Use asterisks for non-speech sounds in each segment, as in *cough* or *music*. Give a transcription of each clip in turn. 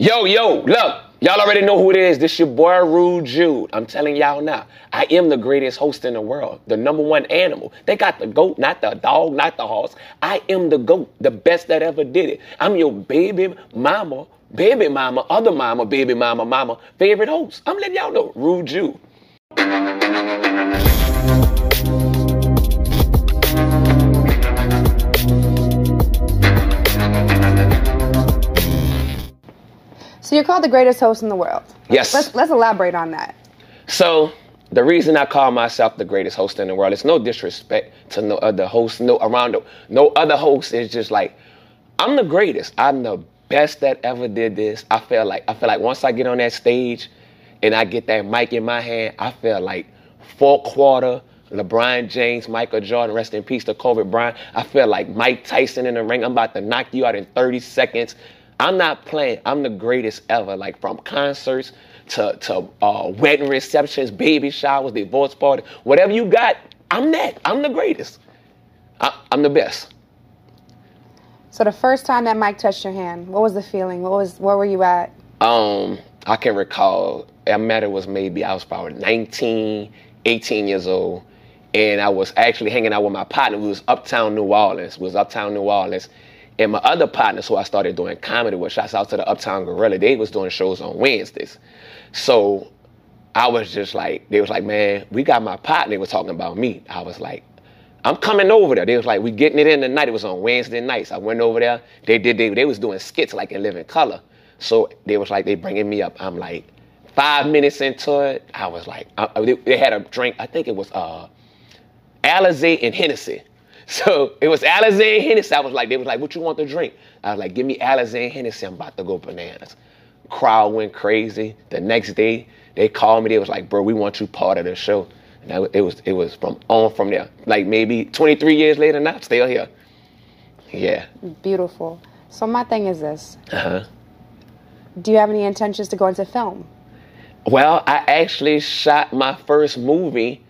Yo, yo, look, y'all already know who it is. This your boy Rude Jude. I'm telling y'all now, I am the greatest host in the world, the number one animal. They got the goat, not the dog, not the horse. I am the goat, the best that ever did it. I'm your baby mama, baby mama, other mama, baby mama, mama, favorite host. I'm letting y'all know, Rude Jude. So you're called the greatest host in the world. Yes. Let's let's elaborate on that. So the reason I call myself the greatest host in the world, it's no disrespect to no other host, no around the, no other host. It's just like I'm the greatest. I'm the best that ever did this. I feel like I feel like once I get on that stage and I get that mic in my hand, I feel like four quarter LeBron James, Michael Jordan, rest in peace to Kobe Bryant. I feel like Mike Tyson in the ring. I'm about to knock you out in 30 seconds. I'm not playing. I'm the greatest ever. Like from concerts to to uh, wedding receptions, baby showers, divorce party, whatever you got. I'm that. I'm the greatest. I, I'm the best. So the first time that Mike touched your hand, what was the feeling? What was where were you at? Um, I can recall. I met it was maybe I was probably 19, 18 years old, and I was actually hanging out with my partner. We was uptown New Orleans. We was uptown New Orleans, and my other partners who I started doing comedy with, shouts out to the Uptown Gorilla, they was doing shows on Wednesdays. So I was just like, they was like, man, we got my partner. They was talking about me. I was like, I'm coming over there. They was like, we getting it in tonight. It was on Wednesday nights. I went over there. They did. They, they was doing skits like in Living Color. So they was like, they bringing me up. I'm like, five minutes into it, I was like, I, they, they had a drink. I think it was uh, Alizé and Hennessy. So it was Alizé Hennessy. I was like, they was like, what you want to drink? I was like, give me Alizé Hennessy. I'm about to go bananas. Crowd went crazy. The next day, they called me. They was like, bro, we want you part of the show. And I, it was it was from on from there. Like maybe 23 years later, now still here. Yeah. Beautiful. So my thing is this: Uh huh. Do you have any intentions to go into film? Well, I actually shot my first movie,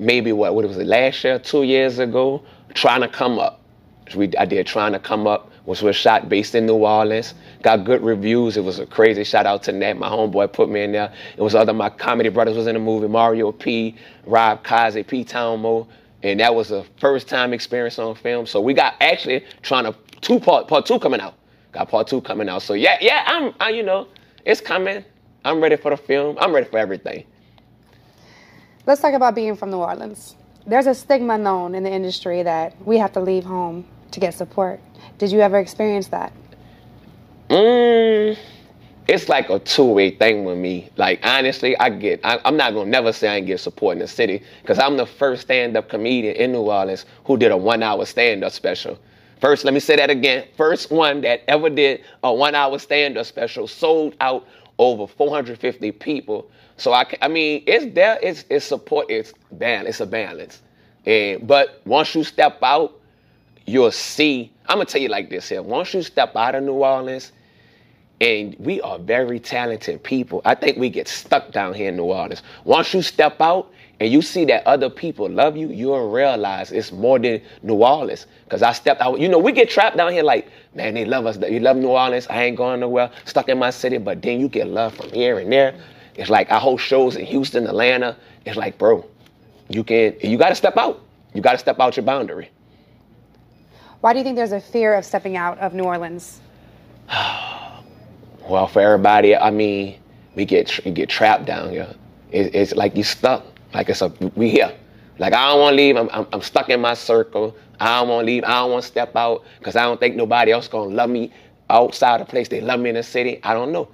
maybe what what was it last year, two years ago, trying to come up. We I did trying to come up, which was shot based in New Orleans. Got good reviews. It was a crazy shout out to Nat, my homeboy, put me in there. It was other my comedy brothers was in the movie, Mario P, Rob Kazi, P Town Mo, and that was a first time experience on film. So we got actually trying to two part part two coming out. Got part two coming out. So yeah, yeah, I'm I, you know, it's coming. I'm ready for the film. I'm ready for everything. Let's talk about being from New Orleans. There's a stigma known in the industry that we have to leave home to get support. Did you ever experience that? Mm, it's like a two-way thing with me. Like honestly, I get. I, I'm not gonna never say I ain't get support in the city because I'm the first stand-up comedian in New Orleans who did a one-hour stand-up special. First, let me say that again. First one that ever did a one-hour stand-up special sold out over 450 people. So I, I mean, it's there. It's it's support. It's balance. It's a balance. And but once you step out, you'll see. I'm gonna tell you like this here. Once you step out of New Orleans, and we are very talented people. I think we get stuck down here in New Orleans. Once you step out and you see that other people love you, you'll realize it's more than New Orleans. Cause I stepped out. You know, we get trapped down here like, man, they love us. You love New Orleans. I ain't going nowhere. Stuck in my city. But then you get love from here and there. It's like I host shows in Houston, Atlanta. It's like, bro, you can. You got to step out. You got to step out your boundary. Why do you think there's a fear of stepping out of New Orleans? *sighs* Well, for everybody, I mean, we get we get trapped down here. It, it's like you stuck. Like it's a we here. Like I don't want to leave. I'm, I'm I'm stuck in my circle. I don't want to leave. I don't want to step out because I don't think nobody else gonna love me outside the place. They love me in the city. I don't know.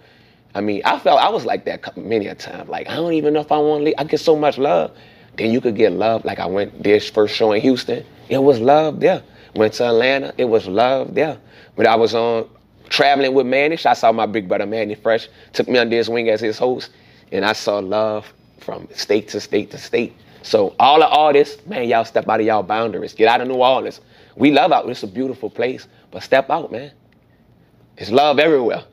I mean, I felt I was like that many a time. Like I don't even know if I want to leave. I get so much love. Then you could get love. Like I went this first show in Houston. It was love there. Went to Atlanta. It was love there. But I was on traveling with Mannie. I saw my big brother Mannie Fresh. Took me under his wing as his host, and I saw love from state to state to state. So all the artists, man, y'all step out of y'all boundaries. Get out of New Orleans. We love out. It's a beautiful place, but step out, man. It's love everywhere.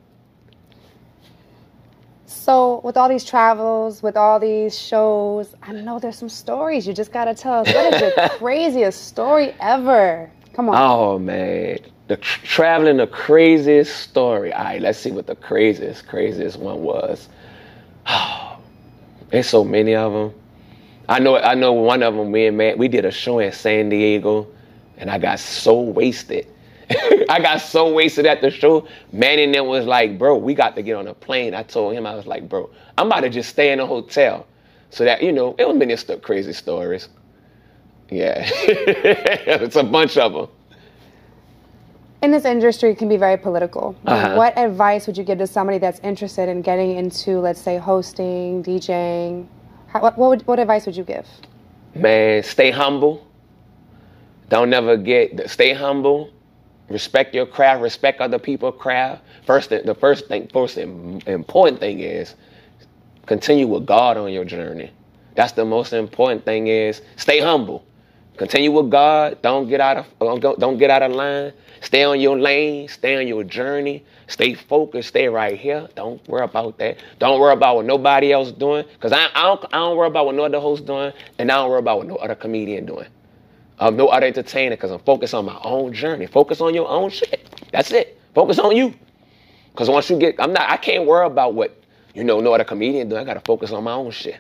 So, with all these travels, with all these shows, I know there's some stories. You just gotta tell us. What is the *laughs* craziest story ever? Come on. Oh man, the tr- traveling the craziest story. All right, let's see what the craziest, craziest one was. Oh, *sighs* There's so many of them. I know, I know one of them. Me and Matt, we did a show in San Diego, and I got so wasted. *laughs* I got so wasted at the show. Mannie and them was like, bro, we got to get on a plane. I told him, I was like, bro, I'm about to just stay in a hotel. So that, you know, it was many st- crazy stories. Yeah. *laughs* it's a bunch of them. In this industry, it can be very political. Uh-huh. What advice would you give to somebody that's interested in getting into, let's say, hosting, DJing? How, what, what, would, what advice would you give? Man, stay humble. Don't never get, stay humble. Respect your craft, respect other people's craft. First, the first thing, first important thing is continue with God on your journey. That's the most important thing is stay humble. Continue with God. Don't get out of don't get out of line. Stay on your lane. Stay on your journey. Stay focused. Stay right here. Don't worry about that. Don't worry about what nobody else is doing. Cause I, I don't I don't worry about what no other host doing, and I don't worry about what no other comedian doing. Um, no other entertainer, cause I'm focused on my own journey. Focus on your own shit. That's it. Focus on you. Cause once you get, I'm not. I can't worry about what you know no other comedian do. I gotta focus on my own shit.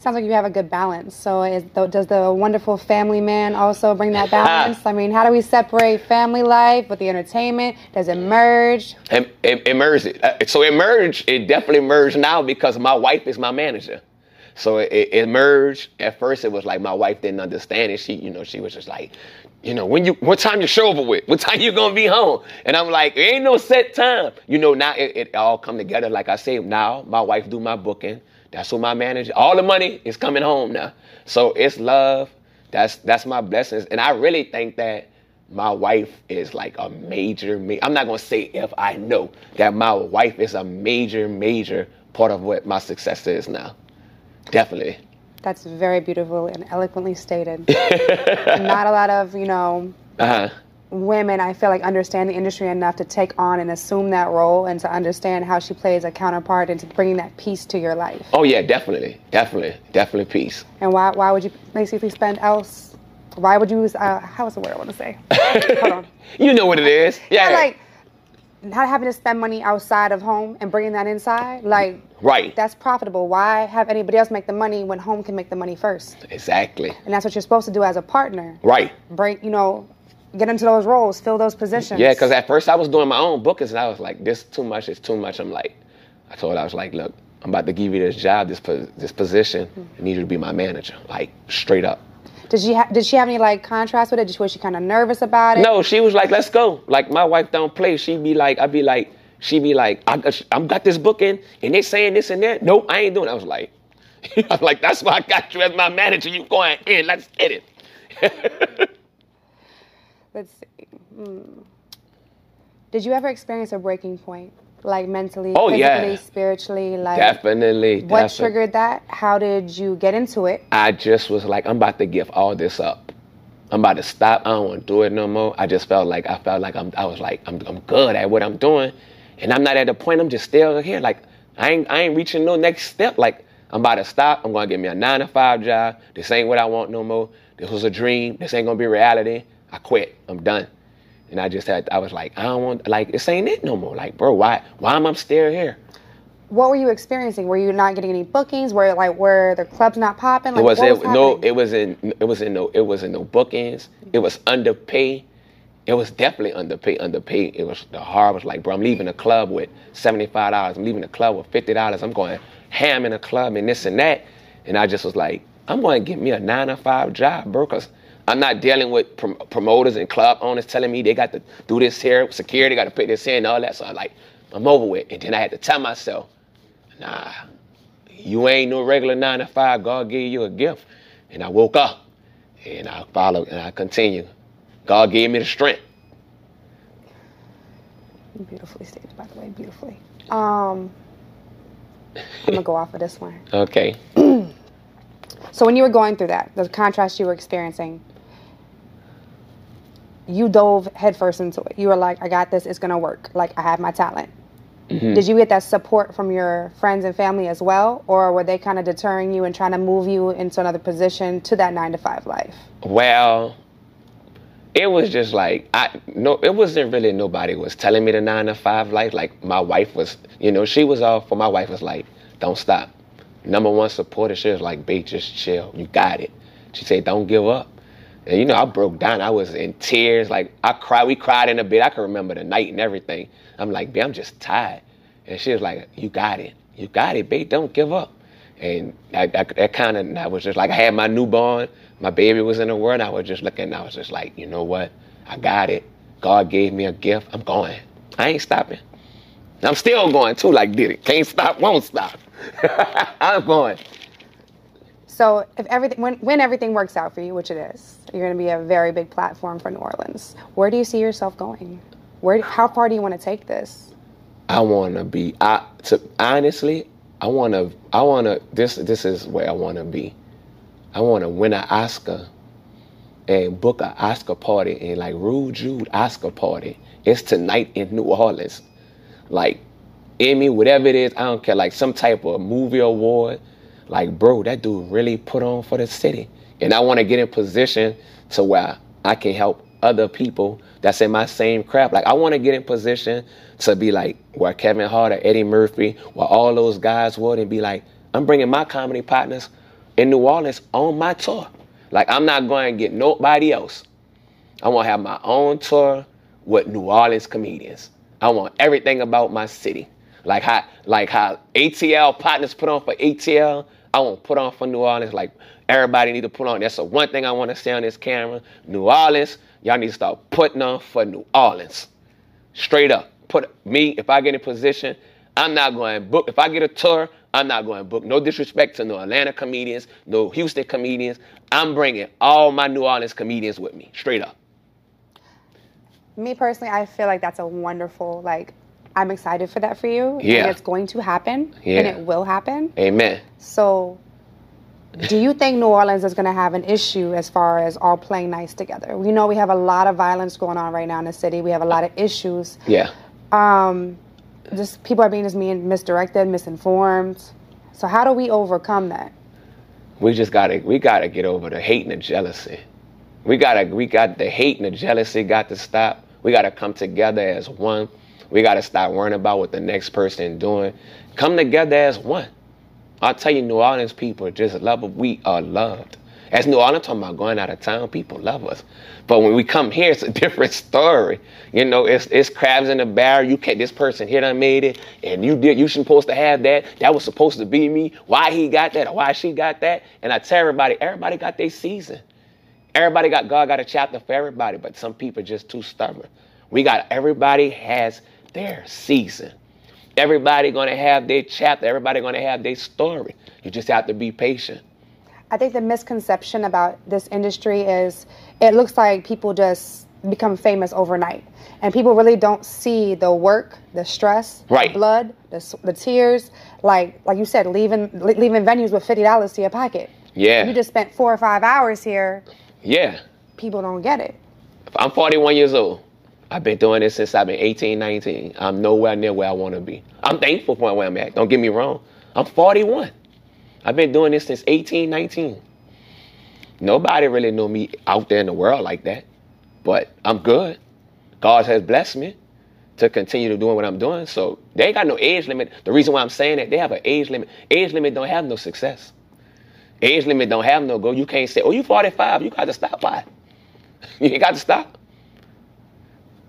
Sounds like you have a good balance. So, is, does the wonderful family man also bring that *laughs* balance? I mean, how do we separate family life with the entertainment? Does it merge? It, it, it merged. It. So it merged. It definitely merged now because my wife is my manager. So it, it merged. At first, it was like my wife didn't understand it. She, you know, she was just like, you know, when you, what time your show over with? What time you gonna be home? And I'm like, it ain't no set time. You know, now it, it all come together. Like I say, now my wife do my booking. That's who my manager. All the money is coming home now. So it's love. That's that's my blessings, and I really think that my wife is like a major. Ma- I'm not gonna say if I know that my wife is a major, major part of what my success is now. Definitely. That's very beautiful and eloquently stated. *laughs* not a lot of you know. Uh huh women I feel like understand the industry enough to take on and assume that role and to understand how she plays a counterpart and to bring that peace to your life. Oh yeah, definitely, definitely, definitely peace. And why why would you basically spend else? Why would you? Uh, how is the word I want to say? Hold on. *laughs* You know what it is. Yeah. yeah. Like not having to spend money outside of home and bringing that inside, like right. That's profitable. Why have anybody else make the money when home can make the money first? Exactly. And that's what you're supposed to do as a partner. Right. Bring you know get into those roles, fill those positions. Yeah, because at first I was doing my own bookings and I was like, this too much, it's too much. I'm like, I told her, I was like, look, I'm about to give you this job, this this position. Mm-hmm. I need you to be my manager, like straight up. Did she ha- did she have any like contrast with it? Was she kind of nervous about it? No, she was like, let's go. Like my wife don't play. She'd be like, I'd be like, she'd be like, I got, I'm got this booking and they saying this and that. Nope, I ain't doing. It. I was like, *laughs* I'm like, that's why I got you as my manager. You going in? Let's get it. *laughs* Let's see. Hmm. Did you ever experience a breaking point? Like mentally, oh, physically, yeah. spiritually, like definitely. What definitely. triggered that? How did you get into it? I just was like, I'm about to give all this up. I'm about to stop. I don't want to do it no more. I just felt like I felt like I'm. I was like I'm. I'm good at what I'm doing, and I'm not at the point. I'm just still here. Like I ain't. I ain't reaching no next step. Like I'm about to stop. I'm gonna get me a nine to five job. This ain't what I want no more. This was a dream. This ain't gonna be reality. I quit. I'm done. And I just had, I was like, I don't want, like, this ain't it no more. Like, bro, why, why am I still here? What were you experiencing? Were you not getting any bookings? Were like, were the clubs not popping? Like, it was, it, was no, it was in, it was in no, it was in no bookings. It was underpay. It was definitely underpaid. underpay. It was the hard was like, bro, I'm leaving the club with seventy-five dollars. I'm leaving the club with fifty dollars. I'm going ham in the club and this and that. And I just was like, I'm going to get me a nine to five job, bro, because I'm not dealing with prom- promoters and club owners telling me they got to do this here, security got to put this in all that. So I'm like, I'm over with. And then I had to tell myself, nah, you ain't no regular nine to five. God gave you a gift. And I woke up and I followed and I continued. God gave me the strength. Beautifully staged, by the way, beautifully. Um, I'm gonna go off of this one. Okay. *clears throat* so when you were going through that, the contrast you were experiencing, you dove headfirst into it. You were like, I got this, it's gonna work. Like I have my talent. Mm-hmm. Did you get that support from your friends and family as well? Or were they kind of deterring you and trying to move you into another position to that nine to five life? Well, it was just like I no, it wasn't really nobody was telling me the nine to five life. Like my wife was, you know, she was all for my wife was like, don't stop. Number one supporter, she was like, babe, just chill. You got it. She said, don't give up. And you know, I broke down. I was in tears. Like I cried. We cried in a bed. I can remember the night and everything. I'm like, babe, I'm just tired. And she was like, you got it. You got it, babe. Don't give up. And I, I, that kind of, I was just like, I had my newborn my baby was in the world. I was just looking. I was just like, you know what? I got it. God gave me a gift. I'm going. I ain't stopping. I'm still going too. Like did it? Can't stop. Won't stop. *laughs* I'm going. So if everything when when everything works out for you, which it is, you're going to be a very big platform for New Orleans. Where do you see yourself going? Where how far do you want to take this? I want to be. I to honestly, I want to. I want to. This this is where I want to be. I want to win an Oscar and book an Oscar party and like Rude Jude Oscar party. It's tonight in New Orleans. Like Emmy, whatever it is, I don't care. Like some type of movie award. Like, bro, that dude really put on for the city. And I want to get in position to where I can help other people that's in my same craft. Like I want to get in position to be like where Kevin Hart or Eddie Murphy, where all those guys would, and be like, I'm bringing my comedy partners in New Orleans on my tour. Like I'm not going to get nobody else. I want to have my own tour with New Orleans comedians. I want everything about my city. Like how like how ATL partners put on for ATL, I want to put on for New Orleans. Like everybody need to put on. That's the one thing I want to say on this camera. New Orleans, y'all need to start putting on for New Orleans. Straight up. Put me, if I get in position, I'm not going to book. If I get a tour, I'm not going to book. No disrespect to no Atlanta comedians, no Houston comedians. I'm bringing all my New Orleans comedians with me, straight up. Me personally, I feel like that's a wonderful, like, I'm excited for that for you. Yeah. And it's going to happen. Yeah. And it will happen. Amen. So, do you think New Orleans is going to have an issue as far as all playing nice together? We know we have a lot of violence going on right now in the city. We have a lot of issues. Yeah. Um, just people are being just being misdirected, misinformed. So how do we overcome that? We just gotta we gotta get over the hate and the jealousy. We gotta we got the hate and the jealousy got to stop. We gotta come together as one. We gotta stop worrying about what the next person doing. Come together as one. I'll tell you, New Orleans people just love we are loved. As New Orleans talking about going out of town, people love us. But when we come here, it's a *laughs* different story. You know, it's it's crabs in the barrel. You can't. This person here done made it, and you did. You supposed to have that. That was supposed to be me. Why he got that? Or why she got that? And I tell everybody, everybody got their season. Everybody got God got a chapter for everybody, but some people just too stubborn. We got everybody has their season. Everybody gonna have their chapter. Everybody gonna have their story. You just have to be patient. I think the misconception about this industry is it looks like people just become famous overnight. And people really don't see the work, the stress, right. the blood, the, the tears. Like like you said, leaving leaving venues with fifty dollars to your pocket. Yeah. You just spent four or five hours here. Yeah. People don't get it. I'm 41 years old. I've been doing this since I've been 18, 19. I'm nowhere near where I want to be. I'm thankful for where I'm at. Don't get me wrong. I'm 41. I've been doing this since 18, 19. Nobody really know me out there in the world like that. But I'm good. God has blessed me to continue to doing what I'm doing. So they ain't got no age limit. The reason why I'm saying that, they have an age limit. Age limit don't have no success. Age limit don't have no go. You can't say, oh, you 45, you got to stop by. *laughs* you ain't got to stop.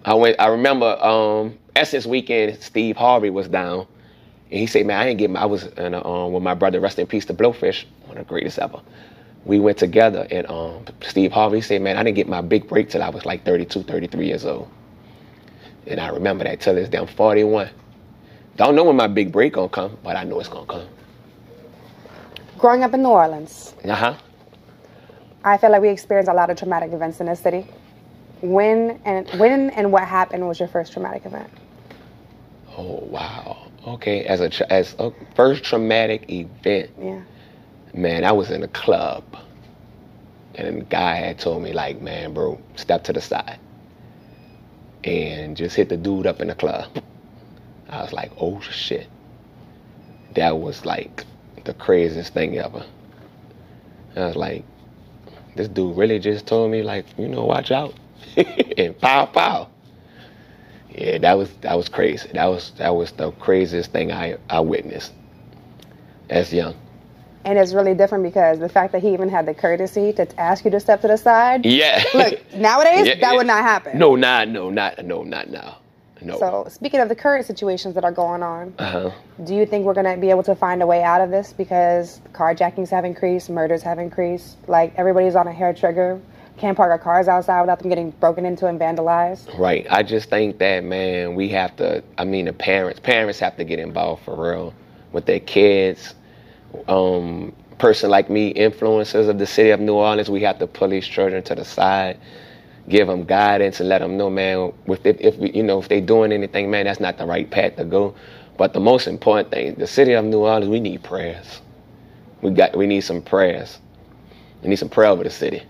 I went, I remember um, Essence Weekend, Steve Harvey was down and he said, man, I didn't get my, I was in a, um, with my brother, rest in peace, the Blowfish, one of the greatest ever. We went together and um, Steve Harvey said, man, I didn't get my big break till I was like 32, 33 years old. And I remember that till this I'm 41. Don't know when my big break gonna come, but I know it's gonna come. Growing up in New Orleans. Uh-huh. I feel like we experienced a lot of traumatic events in this city. When and when and what happened was your first traumatic event? Oh wow. Okay, as a as a first traumatic event. Yeah. Man, I was in a club, and the guy had told me like, "Man, bro, step to the side," and just hit the dude up in the club. I was like, "Oh shit!" That was like the craziest thing ever. I was like, "This dude really just told me like, you know, watch out." *laughs* and pow pow. Yeah, that was that was crazy. That was that was the craziest thing I I witnessed as young. And it's really different because the fact that he even had the courtesy to ask you to step to the side. Yeah. *laughs* Look, nowadays Yeah, that yeah. would not happen. No, not no, not no, not now. No. So speaking of the current situations that are going on, uh-huh. do you think we're gonna be able to find a way out of this because carjackings have increased, murders have increased, like everybody's on a hair trigger, can't park our cars outside without them getting broken into and vandalized. Right. I just think that man, we have to. I mean, the parents, parents have to get involved for real with their kids. Um, person like me, influencers of the city of New Orleans, we have to pull these children to the side, give them guidance, and let them know, man, if, if you know if they doing anything, man, that's not the right path to go. But the most important thing, the city of New Orleans, we need prayers. We got, we need some prayers. We need some prayer over the city.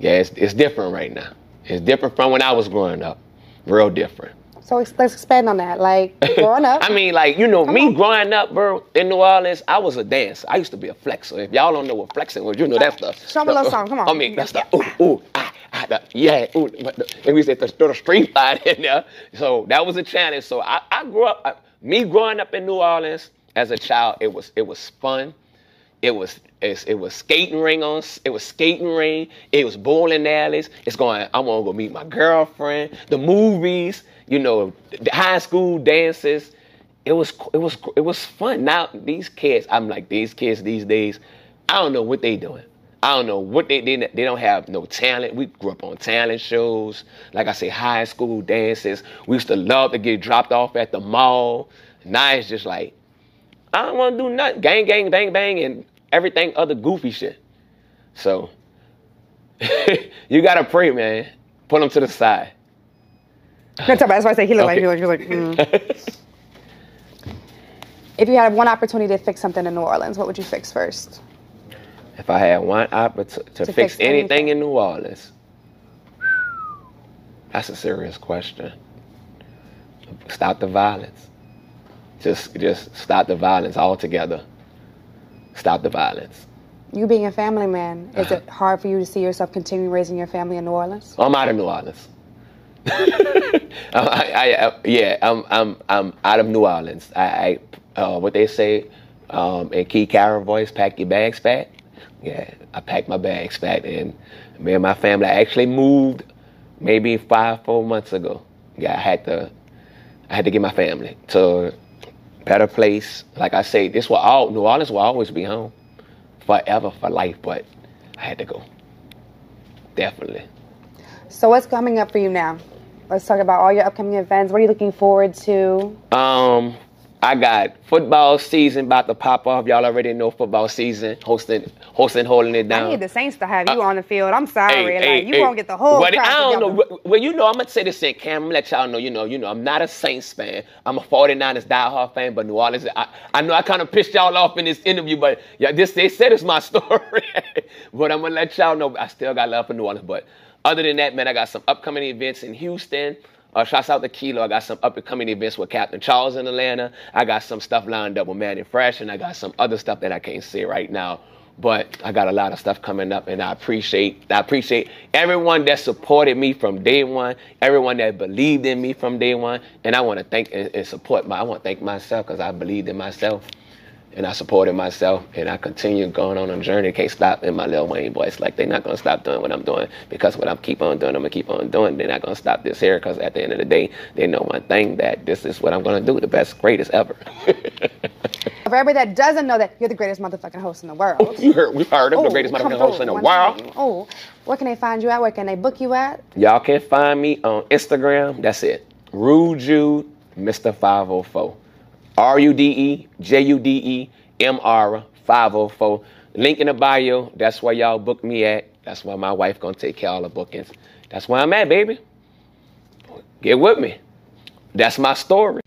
Yeah, it's, it's different right now. It's different from when I was growing up. Real different. So let's expand on that. Like growing up, *laughs* I mean, like, you know, me on. growing up, bro, in New Orleans, I was a dancer. I used to be a flexer. If y'all don't know what flexing was, you know that's the. Show me a little something, come on. I mean, that's the ooh, ooh, ah, ah, the, yeah, ooh. But the, and we said to throw the street *laughs* fight in there. So that was a challenge. So I, I grew up, I, me growing up in New Orleans as a child, it was it was fun. It was it's, it was skating ring on it was skating ring. It was bowling alleys. It's going. I'm gonna go meet my girlfriend. The movies, you know, the high school dances. It was it was it was fun. Now these kids, I'm like these kids these days. I don't know what they doing. I don't know what they they they don't have no talent. We grew up on talent shows. Like I say, high school dances. We used to love to get dropped off at the mall. Now it's just like I don't want to do nothing. Gang, gang, bang, bang, and everything other goofy shit. So *laughs* you gotta pray, man. Put them to the side. that's why I say he looked like he Okay. looked, he was like. Mm. *laughs* if you had one opportunity to fix something in New Orleans, what would you fix first? If I had one opportunity to, To fix, fix anything anything. in New Orleans, that's a serious question. Stop the violence. Just, just stop the violence altogether. Stop the violence. You being a family man, is Uh-huh. it hard for you to see yourself continuing raising your family in New Orleans? I'm out of New Orleans. *laughs* I, I, I, yeah, I'm, I'm, I'm out of New Orleans. I, uh, what they say um, in Key Carol voice, pack your bags back. Yeah, I packed my bags back, and me and my family actually moved maybe five, four months ago. Yeah, I had to, I had to get my family to better place. Like I say, this will all New Orleans will always be home, forever for life. But I had to go. Definitely. So what's coming up for you now? Let's talk about all your upcoming events. What are you looking forward to? Um, I got football season about to pop off. Y'all already know football season. Hosting, hosting, holding it down. I need the Saints to have you uh, on the field. I'm sorry, Hey, like hey, you hey. won't get the whole. Well, I don't know. Well, you know, I'm gonna say this in Cam. I'm gonna let y'all know. You know, you know, I'm not a Saints fan. I'm a 49ers diehard fan, but New Orleans. I, I know I kind of pissed y'all off in this interview, but yeah, this they said it's my *laughs* story. but I'm gonna let y'all know. I still got love for New Orleans. But other than that, man, I got some upcoming events in Houston. Uh, shouts out to Kilo. I got some up and coming events with Captain Charles in Atlanta. I got some stuff lined up with Mannie Fresh, and I got some other stuff that I can't say right now. But I got a lot of stuff coming up, and I appreciate I appreciate everyone that supported me from day one, everyone that believed in me from day one, and I want to thank and, and support my. I want to thank myself because I believed in myself, and I supported myself, and I continue going on a journey. Can't stop in my Lil Wayne voice. Like they're not gonna stop doing what I'm doing because what I'm keep on doing, I'm gonna keep on doing. They're not gonna stop this here because at the end of the day, they know one thing that this is what I'm gonna do, the best, greatest ever. *laughs* For everybody that doesn't know that you're the greatest motherfucking host in the world. *laughs* you heard, we've heard of the greatest motherfucking host in the world. Oh, where can they find you at? Where can they book you at? Y'all can find me on Instagram. That's it. Rude Jude Mr. 504. R U D E J U D E M R 504. Link in the bio. That's where y'all book me at. That's where my wife gonna take care of all the bookings. That's where I'm at, baby. Get with me. That's my story.